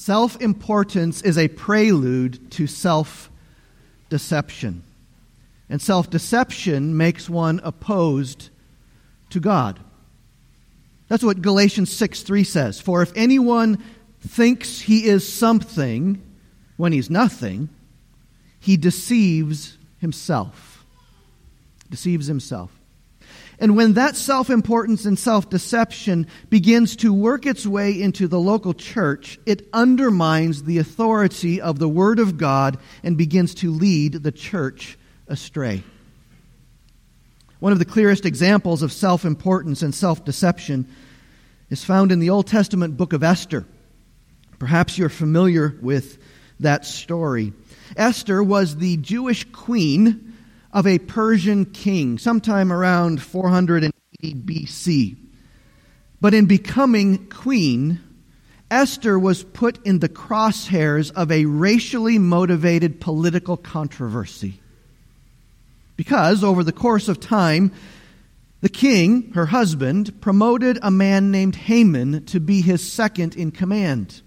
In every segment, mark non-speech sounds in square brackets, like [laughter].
Self importance is a prelude to self deception. And self deception makes one opposed to God. That's what Galatians 6 3 says. For if anyone thinks he is something when he's nothing, he deceives himself. Deceives himself. And when that self importance and self deception begins to work its way into the local church, it undermines the authority of the Word of God and begins to lead the church astray. One of the clearest examples of self importance and self deception is found in the Old Testament book of Esther. Perhaps you're familiar with that story. Esther was the Jewish queen of a Persian king sometime around 480 BC. But in becoming queen, Esther was put in the crosshairs of a racially motivated political controversy. Because over the course of time, the king, her husband, promoted a man named Haman to be his second in command.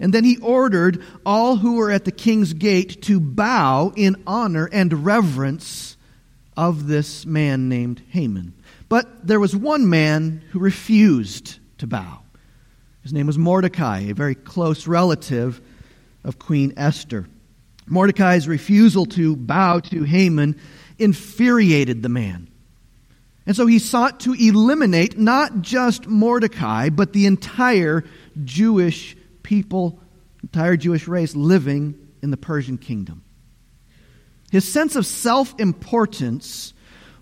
And then he ordered all who were at the king's gate to bow in honor and reverence of this man named Haman. But there was one man who refused to bow. His name was Mordecai, a very close relative of Queen Esther. Mordecai's refusal to bow to Haman infuriated the man. And so he sought to eliminate not just Mordecai, but the entire Jewish people, entire Jewish race living in the Persian kingdom. His sense of self importance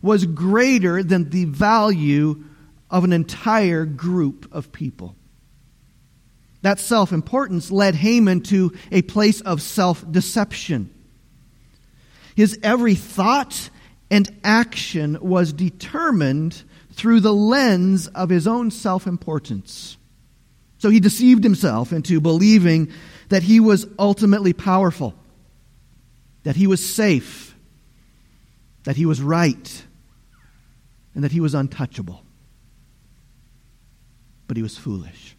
was greater than the value of an entire group of people. That self importance led Haman to a place of self deception. His every thought and action was determined through the lens of his own self importance. So he deceived himself into believing that he was ultimately powerful, that he was safe, that he was right, and that he was untouchable. But he was foolish.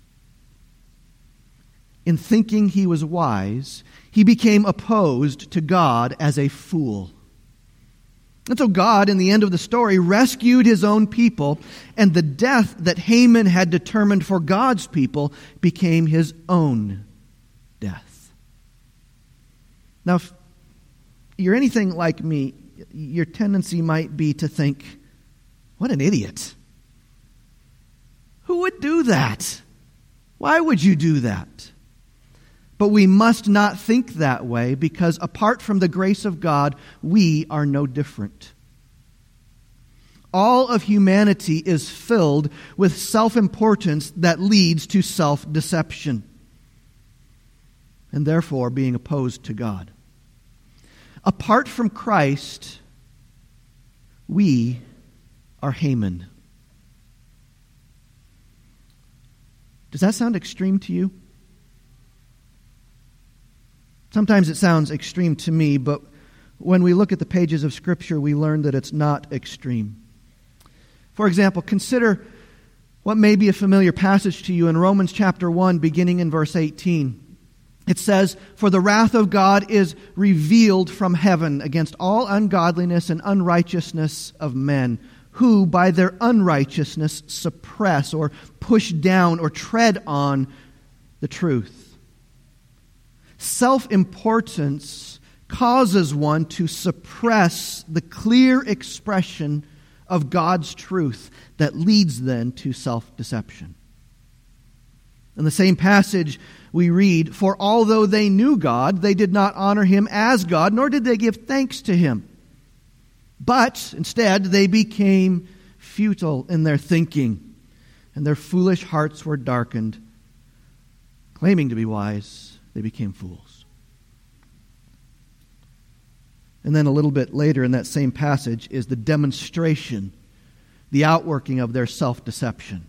In thinking he was wise, he became opposed to God as a fool. And so God, in the end of the story, rescued his own people, and the death that Haman had determined for God's people became his own death. Now, if you're anything like me, your tendency might be to think, what an idiot. Who would do that? Why would you do that? But we must not think that way because apart from the grace of God, we are no different. All of humanity is filled with self importance that leads to self deception and therefore being opposed to God. Apart from Christ, we are Haman. Does that sound extreme to you? Sometimes it sounds extreme to me, but when we look at the pages of Scripture, we learn that it's not extreme. For example, consider what may be a familiar passage to you in Romans chapter 1, beginning in verse 18. It says, For the wrath of God is revealed from heaven against all ungodliness and unrighteousness of men, who by their unrighteousness suppress or push down or tread on the truth. Self importance causes one to suppress the clear expression of God's truth that leads then to self deception. In the same passage, we read, For although they knew God, they did not honor him as God, nor did they give thanks to him. But instead, they became futile in their thinking, and their foolish hearts were darkened. Claiming to be wise, they became fools. And then a little bit later in that same passage is the demonstration, the outworking of their self deception.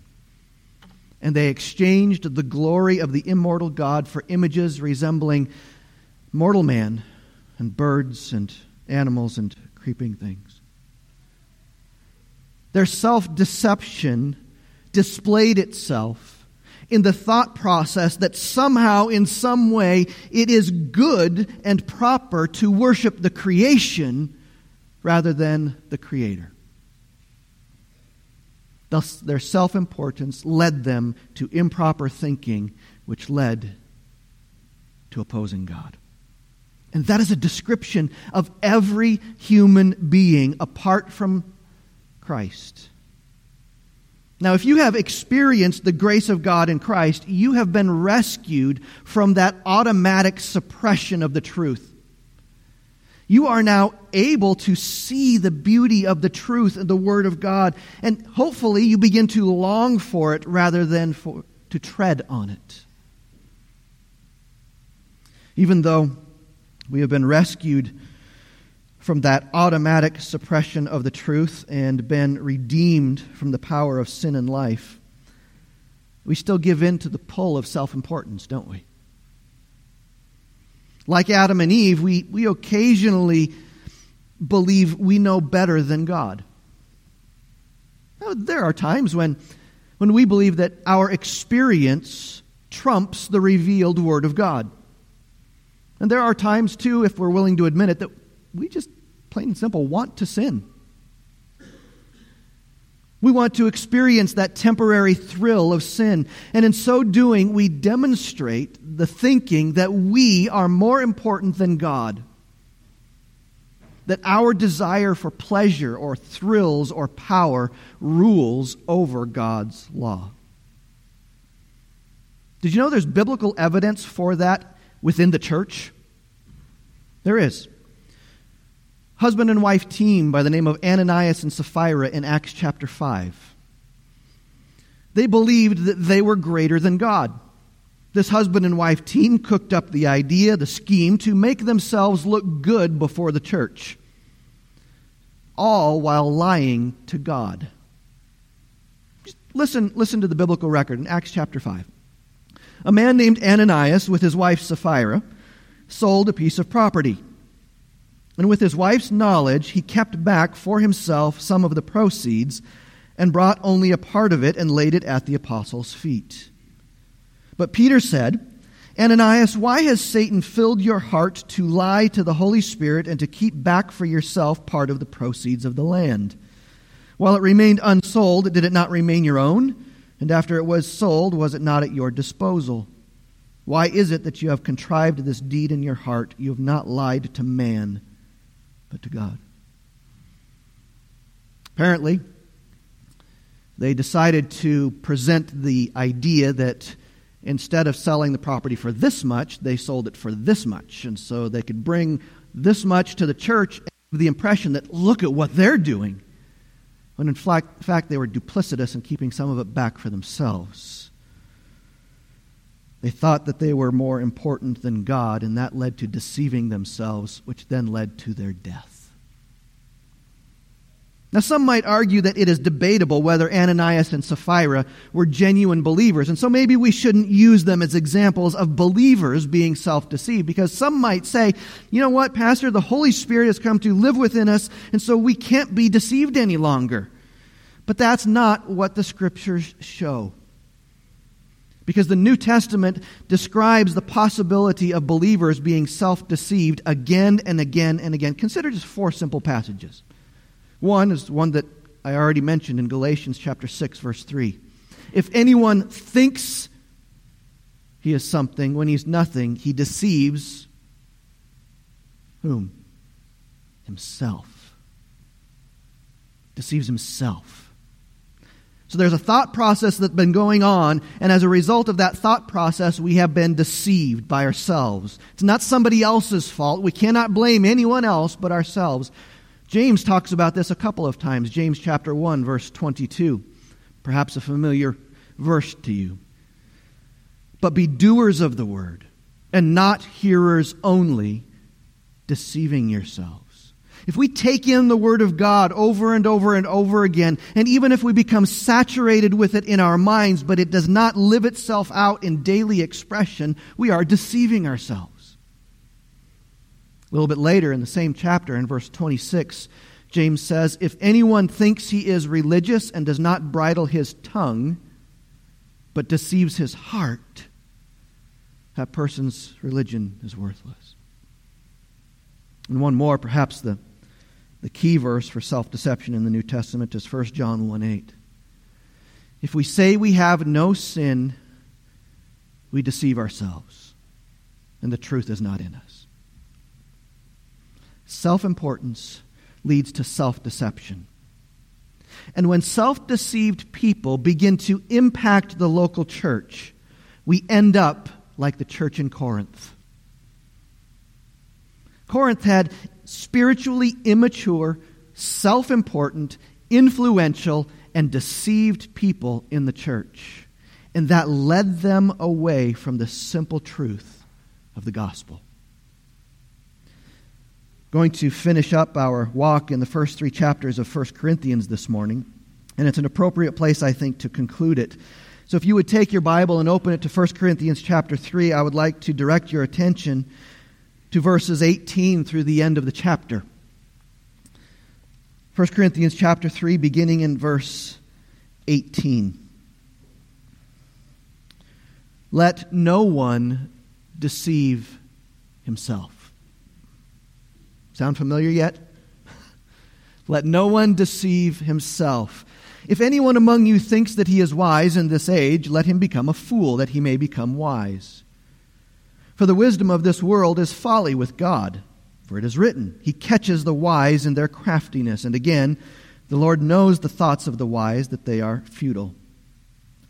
And they exchanged the glory of the immortal God for images resembling mortal man and birds and animals and creeping things. Their self deception displayed itself in the thought process that somehow, in some way, it is good and proper to worship the creation rather than the Creator. Thus, their self importance led them to improper thinking, which led to opposing God. And that is a description of every human being apart from Christ. Now, if you have experienced the grace of God in Christ, you have been rescued from that automatic suppression of the truth. You are now able to see the beauty of the truth and the Word of God, and hopefully you begin to long for it rather than for, to tread on it. Even though we have been rescued from that automatic suppression of the truth and been redeemed from the power of sin and life, we still give in to the pull of self importance, don't we? Like Adam and Eve, we, we occasionally believe we know better than God. Now, there are times when, when we believe that our experience trumps the revealed Word of God. And there are times, too, if we're willing to admit it, that we just plain and simple want to sin. We want to experience that temporary thrill of sin. And in so doing, we demonstrate the thinking that we are more important than God. That our desire for pleasure or thrills or power rules over God's law. Did you know there's biblical evidence for that within the church? There is husband and wife team by the name of Ananias and Sapphira in Acts chapter 5. They believed that they were greater than God. This husband and wife team cooked up the idea, the scheme, to make themselves look good before the church, all while lying to God. Listen, listen to the biblical record in Acts chapter 5. A man named Ananias, with his wife Sapphira, sold a piece of property. And with his wife's knowledge, he kept back for himself some of the proceeds and brought only a part of it and laid it at the apostles' feet. But Peter said, Ananias, why has Satan filled your heart to lie to the Holy Spirit and to keep back for yourself part of the proceeds of the land? While it remained unsold, did it not remain your own? And after it was sold, was it not at your disposal? Why is it that you have contrived this deed in your heart? You have not lied to man but to God. Apparently, they decided to present the idea that instead of selling the property for this much, they sold it for this much. And so they could bring this much to the church the impression that look at what they're doing. When in fact, they were duplicitous in keeping some of it back for themselves. They thought that they were more important than God, and that led to deceiving themselves, which then led to their death. Now, some might argue that it is debatable whether Ananias and Sapphira were genuine believers, and so maybe we shouldn't use them as examples of believers being self deceived, because some might say, you know what, Pastor, the Holy Spirit has come to live within us, and so we can't be deceived any longer. But that's not what the Scriptures show because the New Testament describes the possibility of believers being self deceived again and again and again. Consider just four simple passages. One is one that I already mentioned in Galatians chapter 6 verse 3. If anyone thinks he is something when he's nothing, he deceives whom? Himself. Deceives himself. So there's a thought process that's been going on, and as a result of that thought process, we have been deceived by ourselves. It's not somebody else's fault. We cannot blame anyone else but ourselves. James talks about this a couple of times. James chapter 1, verse 22. Perhaps a familiar verse to you. But be doers of the word, and not hearers only, deceiving yourselves. If we take in the Word of God over and over and over again, and even if we become saturated with it in our minds, but it does not live itself out in daily expression, we are deceiving ourselves. A little bit later in the same chapter, in verse 26, James says, If anyone thinks he is religious and does not bridle his tongue, but deceives his heart, that person's religion is worthless. And one more, perhaps the, the key verse for self deception in the New Testament is 1 John 1 8. If we say we have no sin, we deceive ourselves, and the truth is not in us. Self importance leads to self deception. And when self deceived people begin to impact the local church, we end up like the church in Corinth. Corinth had spiritually immature, self important, influential, and deceived people in the church. And that led them away from the simple truth of the gospel. Going to finish up our walk in the first three chapters of 1 Corinthians this morning, and it's an appropriate place, I think, to conclude it. So if you would take your Bible and open it to 1 Corinthians chapter 3, I would like to direct your attention to verses 18 through the end of the chapter. 1 Corinthians chapter 3, beginning in verse 18. Let no one deceive himself. Sound familiar yet? [laughs] Let no one deceive himself. If anyone among you thinks that he is wise in this age, let him become a fool, that he may become wise. For the wisdom of this world is folly with God. For it is written, He catches the wise in their craftiness. And again, the Lord knows the thoughts of the wise, that they are futile.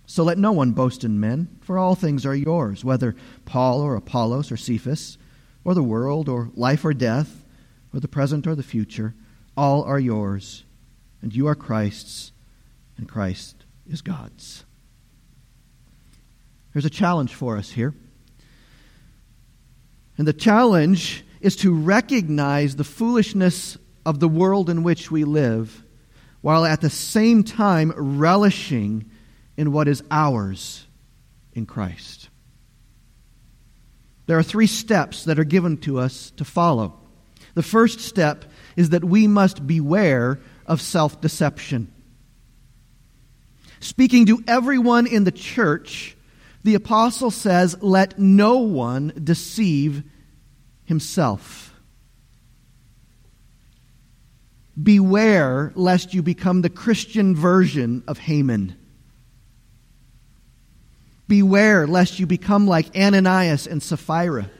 So let no one boast in men, for all things are yours, whether Paul or Apollos or Cephas, or the world, or life or death, or the present or the future. All are yours, and you are Christ's, and Christ is God's. There's a challenge for us here. And the challenge is to recognize the foolishness of the world in which we live, while at the same time relishing in what is ours in Christ. There are three steps that are given to us to follow. The first step is that we must beware of self deception. Speaking to everyone in the church, the apostle says, Let no one deceive himself. Beware lest you become the Christian version of Haman. Beware lest you become like Ananias and Sapphira.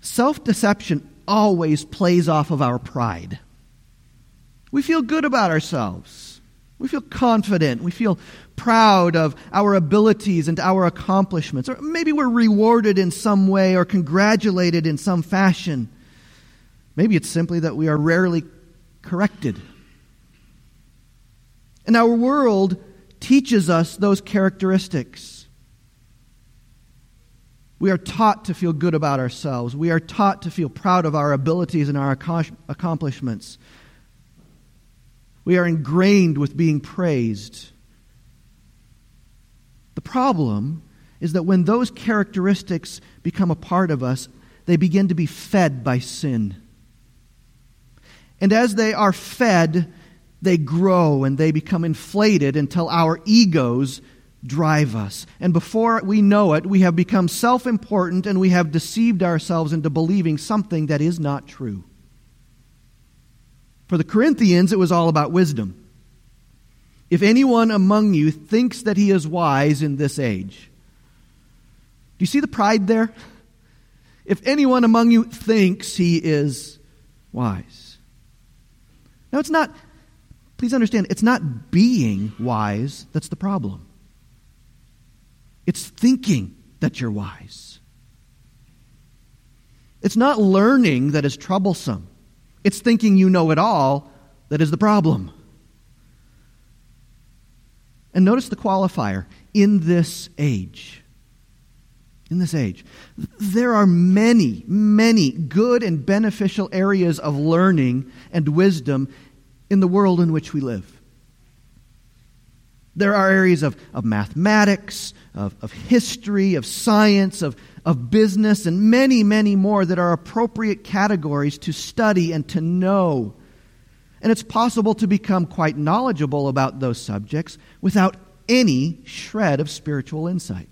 Self deception always plays off of our pride. We feel good about ourselves. We feel confident. We feel proud of our abilities and our accomplishments. Or maybe we're rewarded in some way or congratulated in some fashion. Maybe it's simply that we are rarely corrected. And our world teaches us those characteristics. We are taught to feel good about ourselves. We are taught to feel proud of our abilities and our accomplishments. We are ingrained with being praised. The problem is that when those characteristics become a part of us, they begin to be fed by sin. And as they are fed, they grow and they become inflated until our egos drive us. And before we know it, we have become self important and we have deceived ourselves into believing something that is not true. For the Corinthians, it was all about wisdom. If anyone among you thinks that he is wise in this age, do you see the pride there? If anyone among you thinks he is wise. Now, it's not, please understand, it's not being wise that's the problem. It's thinking that you're wise. It's not learning that is troublesome. It's thinking you know it all that is the problem. And notice the qualifier in this age. In this age. There are many, many good and beneficial areas of learning and wisdom in the world in which we live. There are areas of, of mathematics, of, of history, of science, of, of business, and many, many more that are appropriate categories to study and to know. And it's possible to become quite knowledgeable about those subjects without any shred of spiritual insight.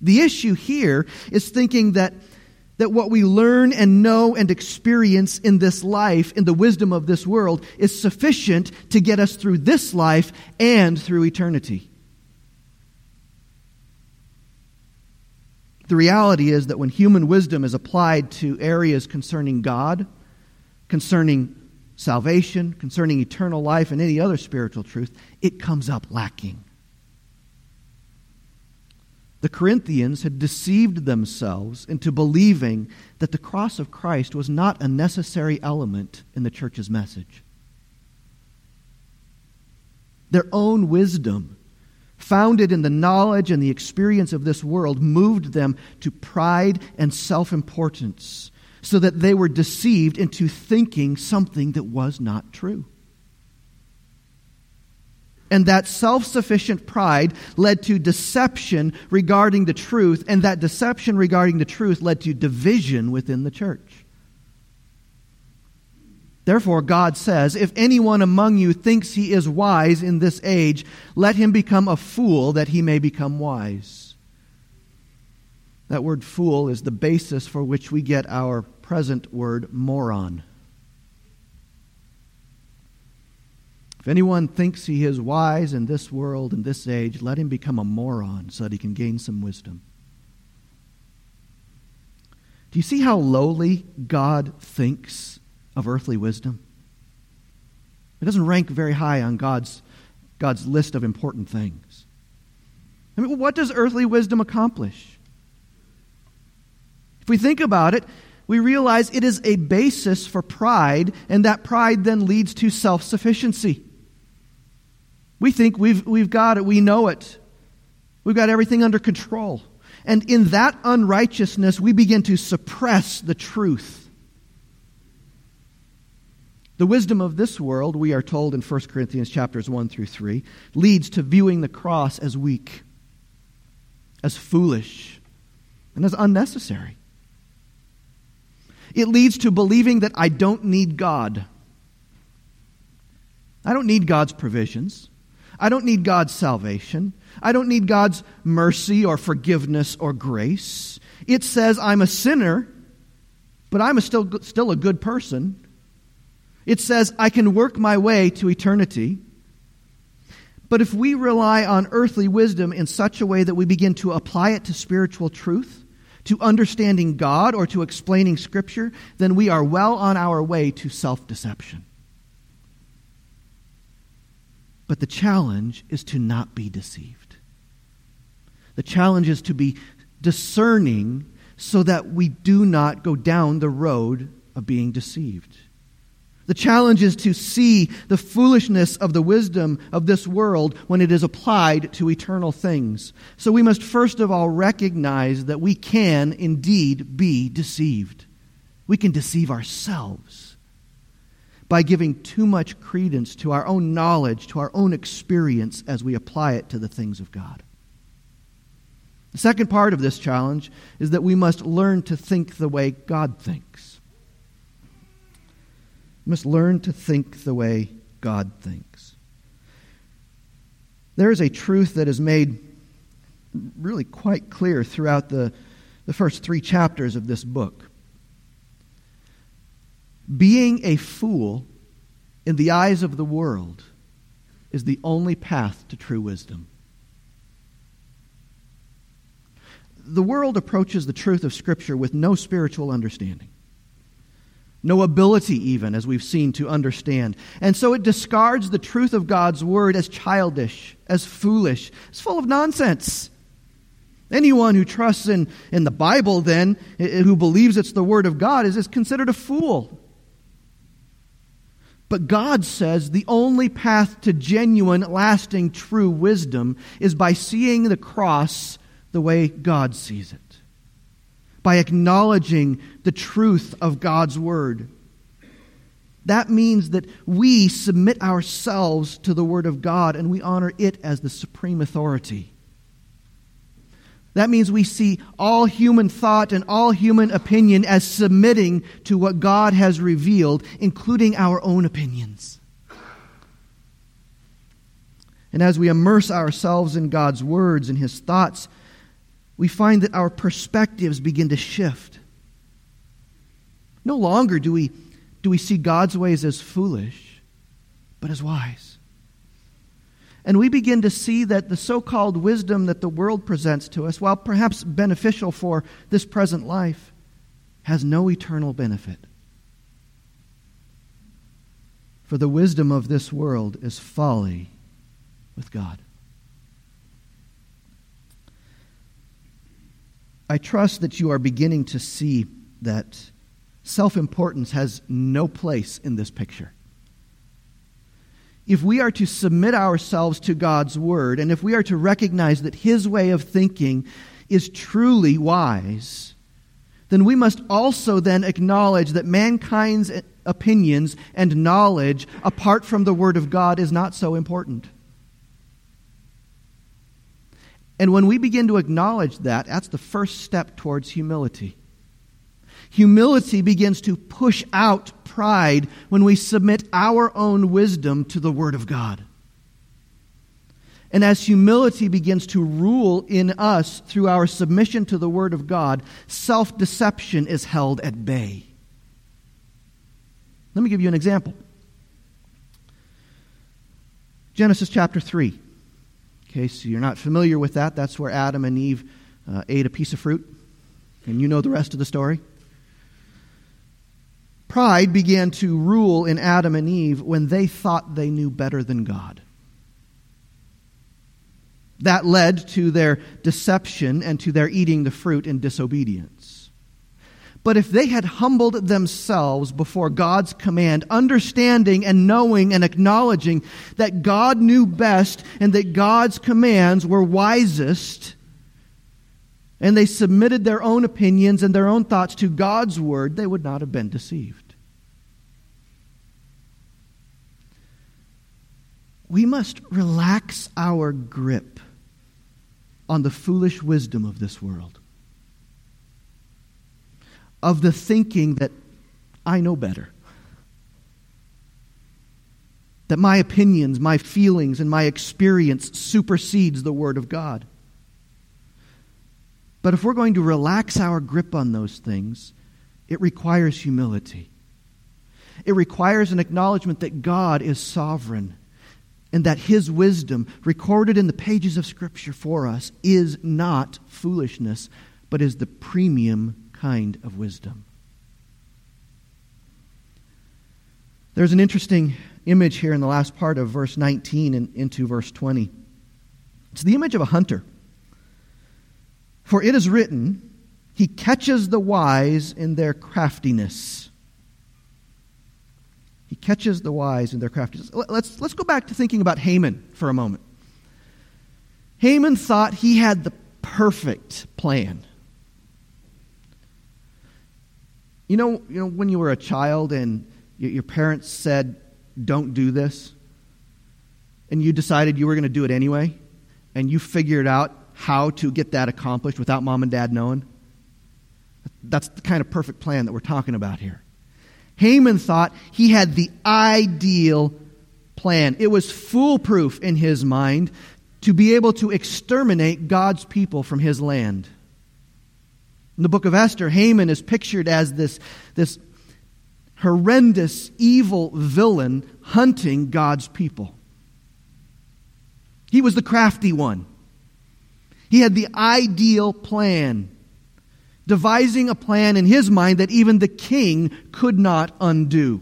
The issue here is thinking that, that what we learn and know and experience in this life, in the wisdom of this world, is sufficient to get us through this life and through eternity. The reality is that when human wisdom is applied to areas concerning God, concerning salvation, concerning eternal life, and any other spiritual truth, it comes up lacking. The Corinthians had deceived themselves into believing that the cross of Christ was not a necessary element in the church's message. Their own wisdom, founded in the knowledge and the experience of this world, moved them to pride and self importance so that they were deceived into thinking something that was not true. And that self sufficient pride led to deception regarding the truth, and that deception regarding the truth led to division within the church. Therefore, God says, If anyone among you thinks he is wise in this age, let him become a fool that he may become wise. That word fool is the basis for which we get our present word moron. If anyone thinks he is wise in this world, in this age, let him become a moron so that he can gain some wisdom. Do you see how lowly God thinks of earthly wisdom? It doesn't rank very high on God's, God's list of important things. I mean, what does earthly wisdom accomplish? If we think about it, we realize it is a basis for pride, and that pride then leads to self sufficiency. We think we've, we've got it, we know it, we've got everything under control. And in that unrighteousness, we begin to suppress the truth. The wisdom of this world, we are told in 1 Corinthians chapters 1 through 3, leads to viewing the cross as weak, as foolish, and as unnecessary. It leads to believing that I don't need God. I don't need God's provisions. I don't need God's salvation. I don't need God's mercy or forgiveness or grace. It says I'm a sinner, but I'm a still, still a good person. It says I can work my way to eternity. But if we rely on earthly wisdom in such a way that we begin to apply it to spiritual truth, to understanding God or to explaining Scripture, then we are well on our way to self deception. But the challenge is to not be deceived. The challenge is to be discerning so that we do not go down the road of being deceived. The challenge is to see the foolishness of the wisdom of this world when it is applied to eternal things. So we must first of all recognize that we can indeed be deceived. We can deceive ourselves by giving too much credence to our own knowledge, to our own experience as we apply it to the things of God. The second part of this challenge is that we must learn to think the way God thinks. We must learn to think the way God thinks. There is a truth that is made really quite clear throughout the, the first three chapters of this book. Being a fool in the eyes of the world is the only path to true wisdom. The world approaches the truth of Scripture with no spiritual understanding no ability, even, as we've seen, to understand. And so it discards the truth of God's word as childish, as foolish, as full of nonsense. Anyone who trusts in, in the Bible, then, who believes it's the word of God, is, is considered a fool. But God says the only path to genuine, lasting, true wisdom is by seeing the cross the way God sees it by acknowledging the truth of God's Word. That means that we submit ourselves to the Word of God and we honor it as the supreme authority. That means we see all human thought and all human opinion as submitting to what God has revealed, including our own opinions. And as we immerse ourselves in God's words and His thoughts, we find that our perspectives begin to shift. No longer do we, do we see God's ways as foolish, but as wise. And we begin to see that the so called wisdom that the world presents to us, while perhaps beneficial for this present life, has no eternal benefit. For the wisdom of this world is folly with God. I trust that you are beginning to see that self importance has no place in this picture if we are to submit ourselves to God's word, and if we are to recognize that his way of thinking is truly wise, then we must also then acknowledge that mankind's opinions and knowledge apart from the word of God is not so important. And when we begin to acknowledge that, that's the first step towards humility. Humility begins to push out pride when we submit our own wisdom to the Word of God. And as humility begins to rule in us through our submission to the Word of God, self deception is held at bay. Let me give you an example Genesis chapter 3. In case you're not familiar with that, that's where Adam and Eve uh, ate a piece of fruit. And you know the rest of the story. Pride began to rule in Adam and Eve when they thought they knew better than God. That led to their deception and to their eating the fruit in disobedience. But if they had humbled themselves before God's command, understanding and knowing and acknowledging that God knew best and that God's commands were wisest, and they submitted their own opinions and their own thoughts to God's word, they would not have been deceived. We must relax our grip on the foolish wisdom of this world, of the thinking that I know better, that my opinions, my feelings, and my experience supersedes the Word of God. But if we're going to relax our grip on those things, it requires humility. It requires an acknowledgement that God is sovereign and that his wisdom, recorded in the pages of Scripture for us, is not foolishness, but is the premium kind of wisdom. There's an interesting image here in the last part of verse 19 and into verse 20. It's the image of a hunter. For it is written, He catches the wise in their craftiness. He catches the wise in their craftiness. Let's, let's go back to thinking about Haman for a moment. Haman thought he had the perfect plan. You know, you know when you were a child and your parents said, don't do this, and you decided you were going to do it anyway, and you figured out how to get that accomplished without mom and dad knowing? That's the kind of perfect plan that we're talking about here. Haman thought he had the ideal plan. It was foolproof in his mind to be able to exterminate God's people from his land. In the book of Esther, Haman is pictured as this, this horrendous, evil villain hunting God's people. He was the crafty one. He had the ideal plan devising a plan in his mind that even the king could not undo.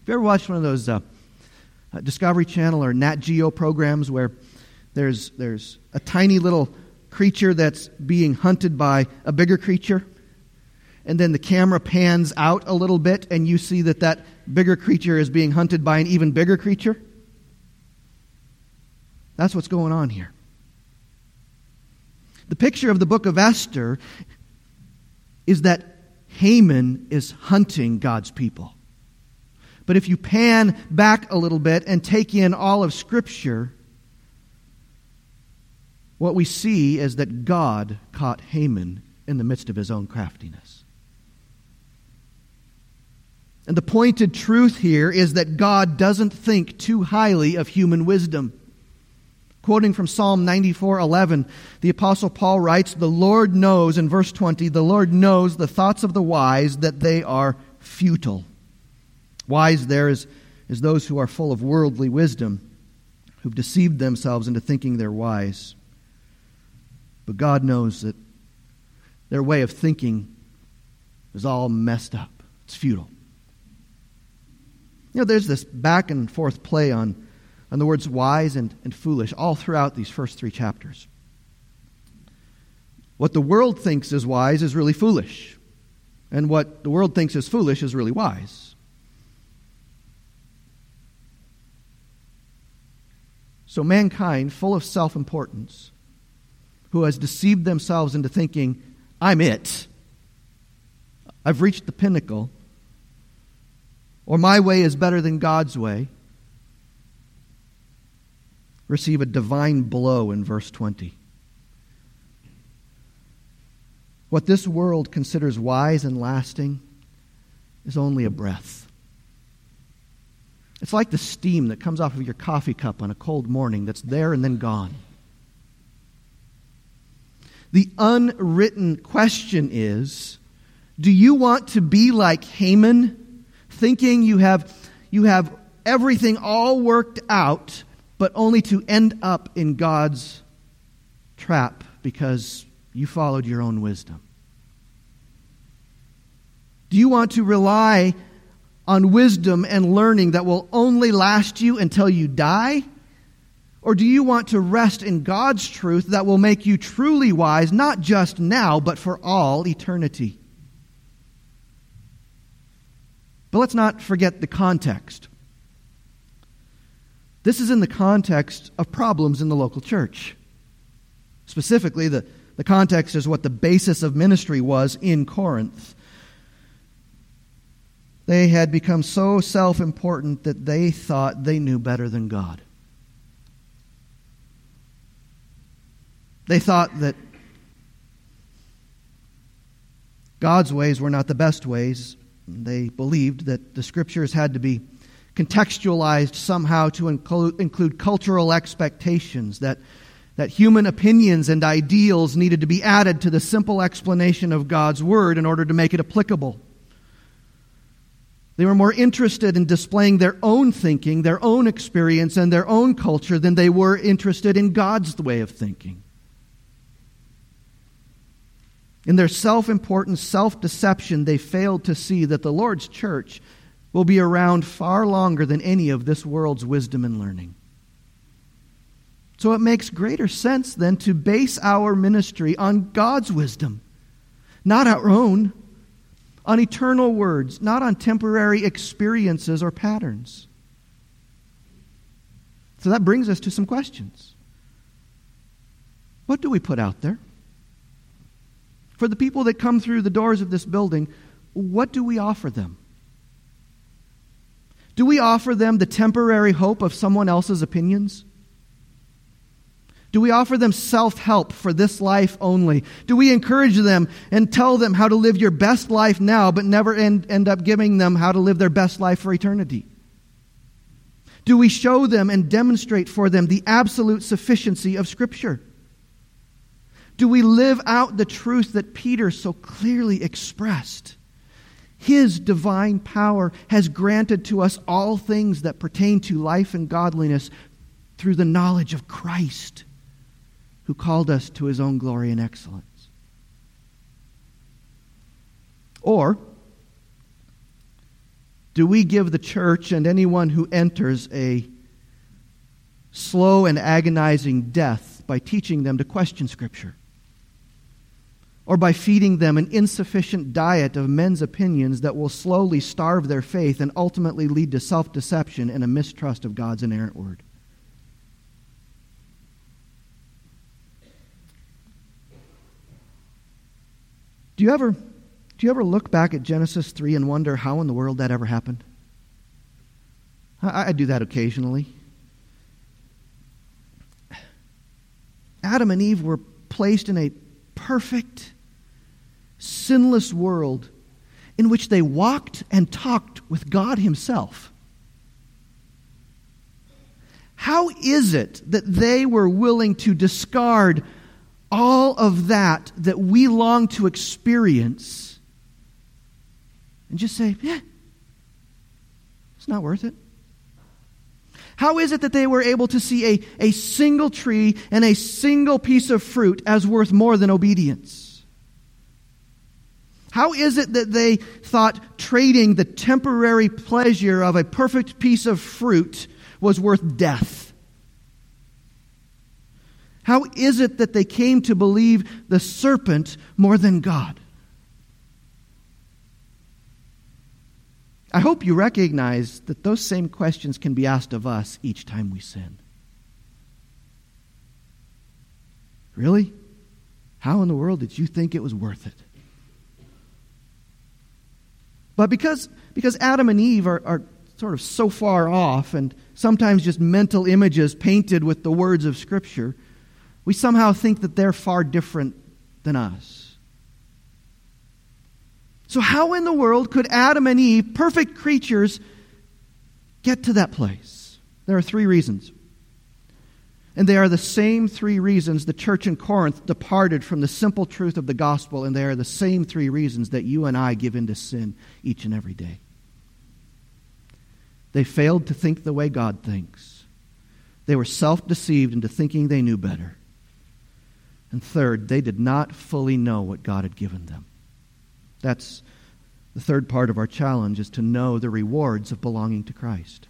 Have you ever watched one of those uh, uh, Discovery Channel or Nat Geo programs where there's, there's a tiny little creature that's being hunted by a bigger creature? And then the camera pans out a little bit, and you see that that bigger creature is being hunted by an even bigger creature? That's what's going on here. The picture of the book of Esther is that Haman is hunting God's people. But if you pan back a little bit and take in all of Scripture, what we see is that God caught Haman in the midst of his own craftiness. And the pointed truth here is that God doesn't think too highly of human wisdom. Quoting from Psalm 94:11, the apostle Paul writes, "The Lord knows in verse 20, the Lord knows the thoughts of the wise that they are futile." Wise there is, is those who are full of worldly wisdom, who've deceived themselves into thinking they're wise. But God knows that their way of thinking is all messed up. It's futile. You know, there's this back and forth play on on the words wise and, and foolish all throughout these first three chapters. What the world thinks is wise is really foolish, and what the world thinks is foolish is really wise. So, mankind, full of self importance, who has deceived themselves into thinking, I'm it, I've reached the pinnacle, or my way is better than God's way receive a divine blow in verse 20. What this world considers wise and lasting is only a breath. It's like the steam that comes off of your coffee cup on a cold morning that's there and then gone. The unwritten question is do you want to be like Haman, thinking you have, you have everything all worked out but only to end up in God's trap because you followed your own wisdom? Do you want to rely on wisdom and learning that will only last you until you die? Or do you want to rest in God's truth that will make you truly wise, not just now, but for all eternity? But let's not forget the context. This is in the context of problems in the local church. Specifically, the, the context is what the basis of ministry was in Corinth. They had become so self important that they thought they knew better than God. They thought that God's ways were not the best ways. They believed that the scriptures had to be contextualized somehow to include, include cultural expectations, that, that human opinions and ideals needed to be added to the simple explanation of God's Word in order to make it applicable. They were more interested in displaying their own thinking, their own experience, and their own culture than they were interested in God's way of thinking. In their self important self deception, they failed to see that the Lord's church will be around far longer than any of this world's wisdom and learning. So it makes greater sense then to base our ministry on God's wisdom, not our own, on eternal words, not on temporary experiences or patterns. So that brings us to some questions. What do we put out there? For the people that come through the doors of this building, what do we offer them? Do we offer them the temporary hope of someone else's opinions? Do we offer them self help for this life only? Do we encourage them and tell them how to live your best life now, but never end, end up giving them how to live their best life for eternity? Do we show them and demonstrate for them the absolute sufficiency of Scripture? Do we live out the truth that Peter so clearly expressed? His divine power has granted to us all things that pertain to life and godliness through the knowledge of Christ, who called us to his own glory and excellence. Or, do we give the church and anyone who enters a slow and agonizing death by teaching them to question Scripture? Or by feeding them an insufficient diet of men's opinions that will slowly starve their faith and ultimately lead to self deception and a mistrust of God's inerrant word. Do you ever do you ever look back at Genesis 3 and wonder how in the world that ever happened? I, I do that occasionally. Adam and Eve were placed in a perfect, sinless world in which they walked and talked with God Himself. How is it that they were willing to discard all of that that we long to experience and just say, yeah, it's not worth it? How is it that they were able to see a, a single tree and a single piece of fruit as worth more than obedience? How is it that they thought trading the temporary pleasure of a perfect piece of fruit was worth death? How is it that they came to believe the serpent more than God? I hope you recognize that those same questions can be asked of us each time we sin. Really? How in the world did you think it was worth it? But because, because Adam and Eve are, are sort of so far off and sometimes just mental images painted with the words of Scripture, we somehow think that they're far different than us. So, how in the world could Adam and Eve, perfect creatures, get to that place? There are three reasons. And they are the same three reasons the church in Corinth departed from the simple truth of the gospel, and they are the same three reasons that you and I give into sin each and every day. They failed to think the way God thinks. They were self deceived into thinking they knew better. And third, they did not fully know what God had given them. That's the third part of our challenge is to know the rewards of belonging to Christ.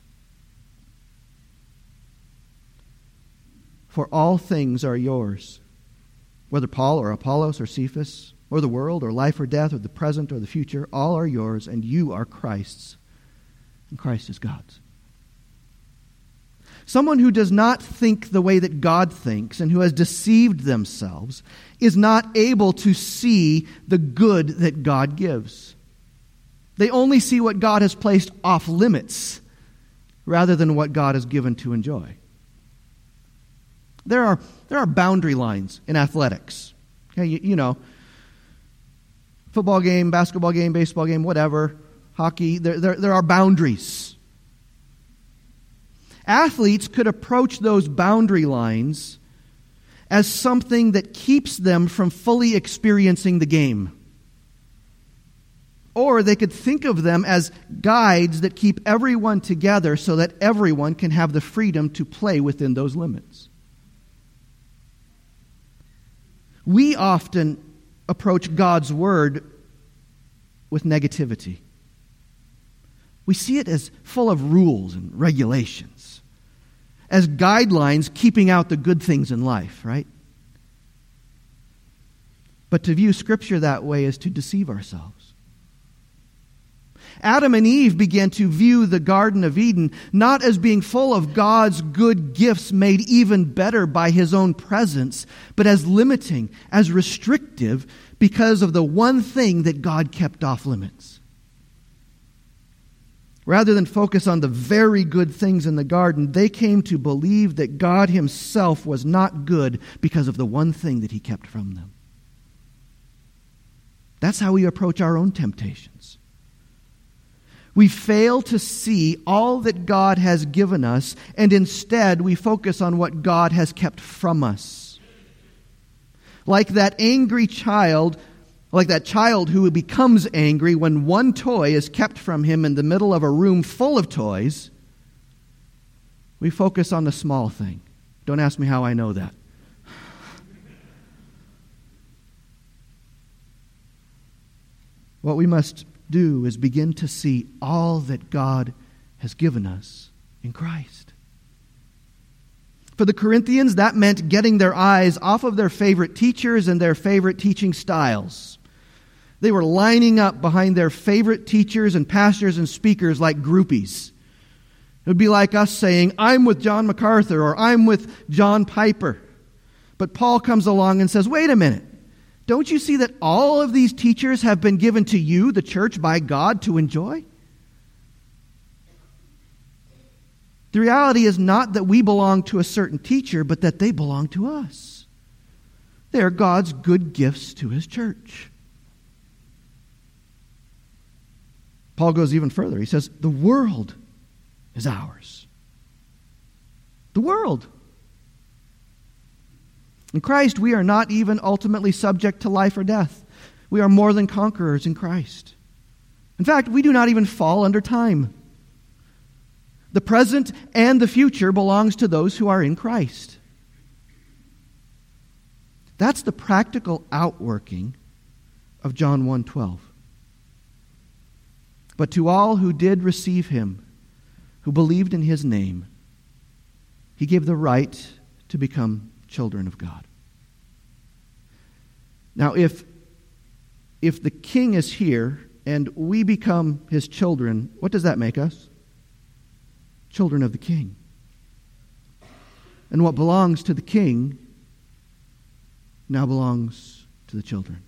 For all things are yours, whether Paul or Apollos or Cephas, or the world, or life or death, or the present or the future, all are yours, and you are Christ's, and Christ is God's. Someone who does not think the way that God thinks and who has deceived themselves is not able to see the good that God gives. They only see what God has placed off limits rather than what God has given to enjoy. There are, there are boundary lines in athletics. Okay, you, you know, football game, basketball game, baseball game, whatever, hockey, there, there, there are boundaries. Athletes could approach those boundary lines as something that keeps them from fully experiencing the game. Or they could think of them as guides that keep everyone together so that everyone can have the freedom to play within those limits. We often approach God's Word with negativity. We see it as full of rules and regulations as guidelines keeping out the good things in life, right? But to view Scripture that way is to deceive ourselves. Adam and Eve began to view the Garden of Eden not as being full of God's good gifts made even better by His own presence, but as limiting, as restrictive, because of the one thing that God kept off limits. Rather than focus on the very good things in the garden, they came to believe that God Himself was not good because of the one thing that He kept from them. That's how we approach our own temptations. We fail to see all that God has given us, and instead we focus on what God has kept from us. Like that angry child like that child who becomes angry when one toy is kept from him in the middle of a room full of toys, we focus on the small thing. Don't ask me how I know that. What we must do is begin to see all that God has given us in Christ. For the Corinthians, that meant getting their eyes off of their favorite teachers and their favorite teaching styles. They were lining up behind their favorite teachers and pastors and speakers like groupies. It would be like us saying, I'm with John MacArthur or I'm with John Piper. But Paul comes along and says, wait a minute. Don't you see that all of these teachers have been given to you, the church, by God to enjoy? The reality is not that we belong to a certain teacher, but that they belong to us. They are God's good gifts to his church. Paul goes even further. He says, The world is ours. The world. In Christ, we are not even ultimately subject to life or death. We are more than conquerors in Christ. In fact, we do not even fall under time. The present and the future belongs to those who are in Christ. That's the practical outworking of John 1:12. But to all who did receive him, who believed in his name, he gave the right to become children of God. Now, if, if the king is here and we become his children, what does that make us? Children of the king. And what belongs to the king now belongs to the children.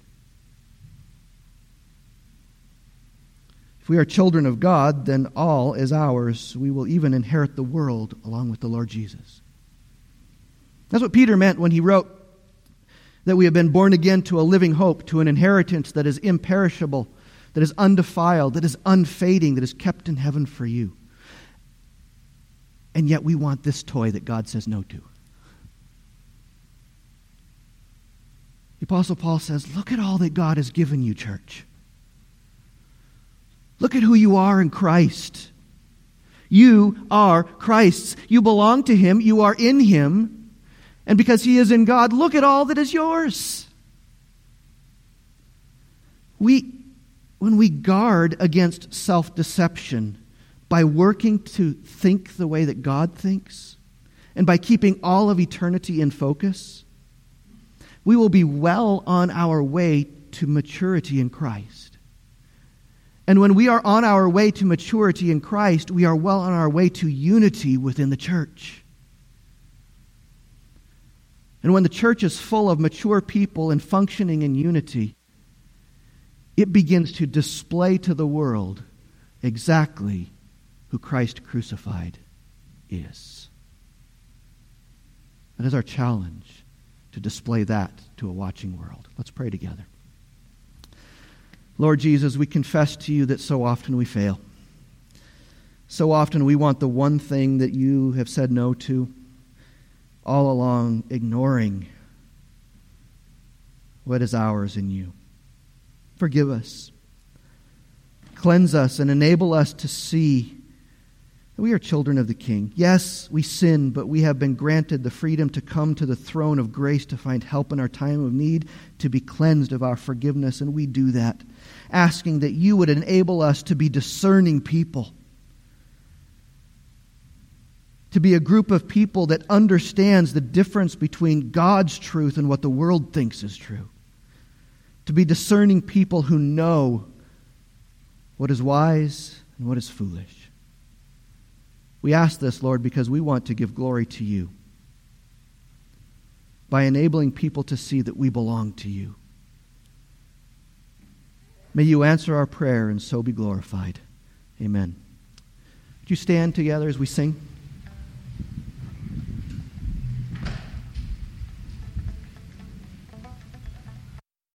If we are children of God, then all is ours. We will even inherit the world along with the Lord Jesus. That's what Peter meant when he wrote that we have been born again to a living hope, to an inheritance that is imperishable, that is undefiled, that is unfading, that is kept in heaven for you. And yet we want this toy that God says no to. The Apostle Paul says, Look at all that God has given you, church. Look at who you are in Christ. You are Christ's. You belong to Him. You are in Him. And because He is in God, look at all that is yours. We, when we guard against self deception by working to think the way that God thinks, and by keeping all of eternity in focus, we will be well on our way to maturity in Christ. And when we are on our way to maturity in Christ, we are well on our way to unity within the church. And when the church is full of mature people and functioning in unity, it begins to display to the world exactly who Christ crucified is. That is our challenge to display that to a watching world. Let's pray together. Lord Jesus, we confess to you that so often we fail. So often we want the one thing that you have said no to, all along ignoring what is ours in you. Forgive us. Cleanse us and enable us to see that we are children of the King. Yes, we sin, but we have been granted the freedom to come to the throne of grace to find help in our time of need, to be cleansed of our forgiveness, and we do that, asking that you would enable us to be discerning people, to be a group of people that understands the difference between God's truth and what the world thinks is true, to be discerning people who know what is wise and what is foolish. We ask this, Lord, because we want to give glory to you by enabling people to see that we belong to you. May you answer our prayer and so be glorified. Amen. Would you stand together as we sing?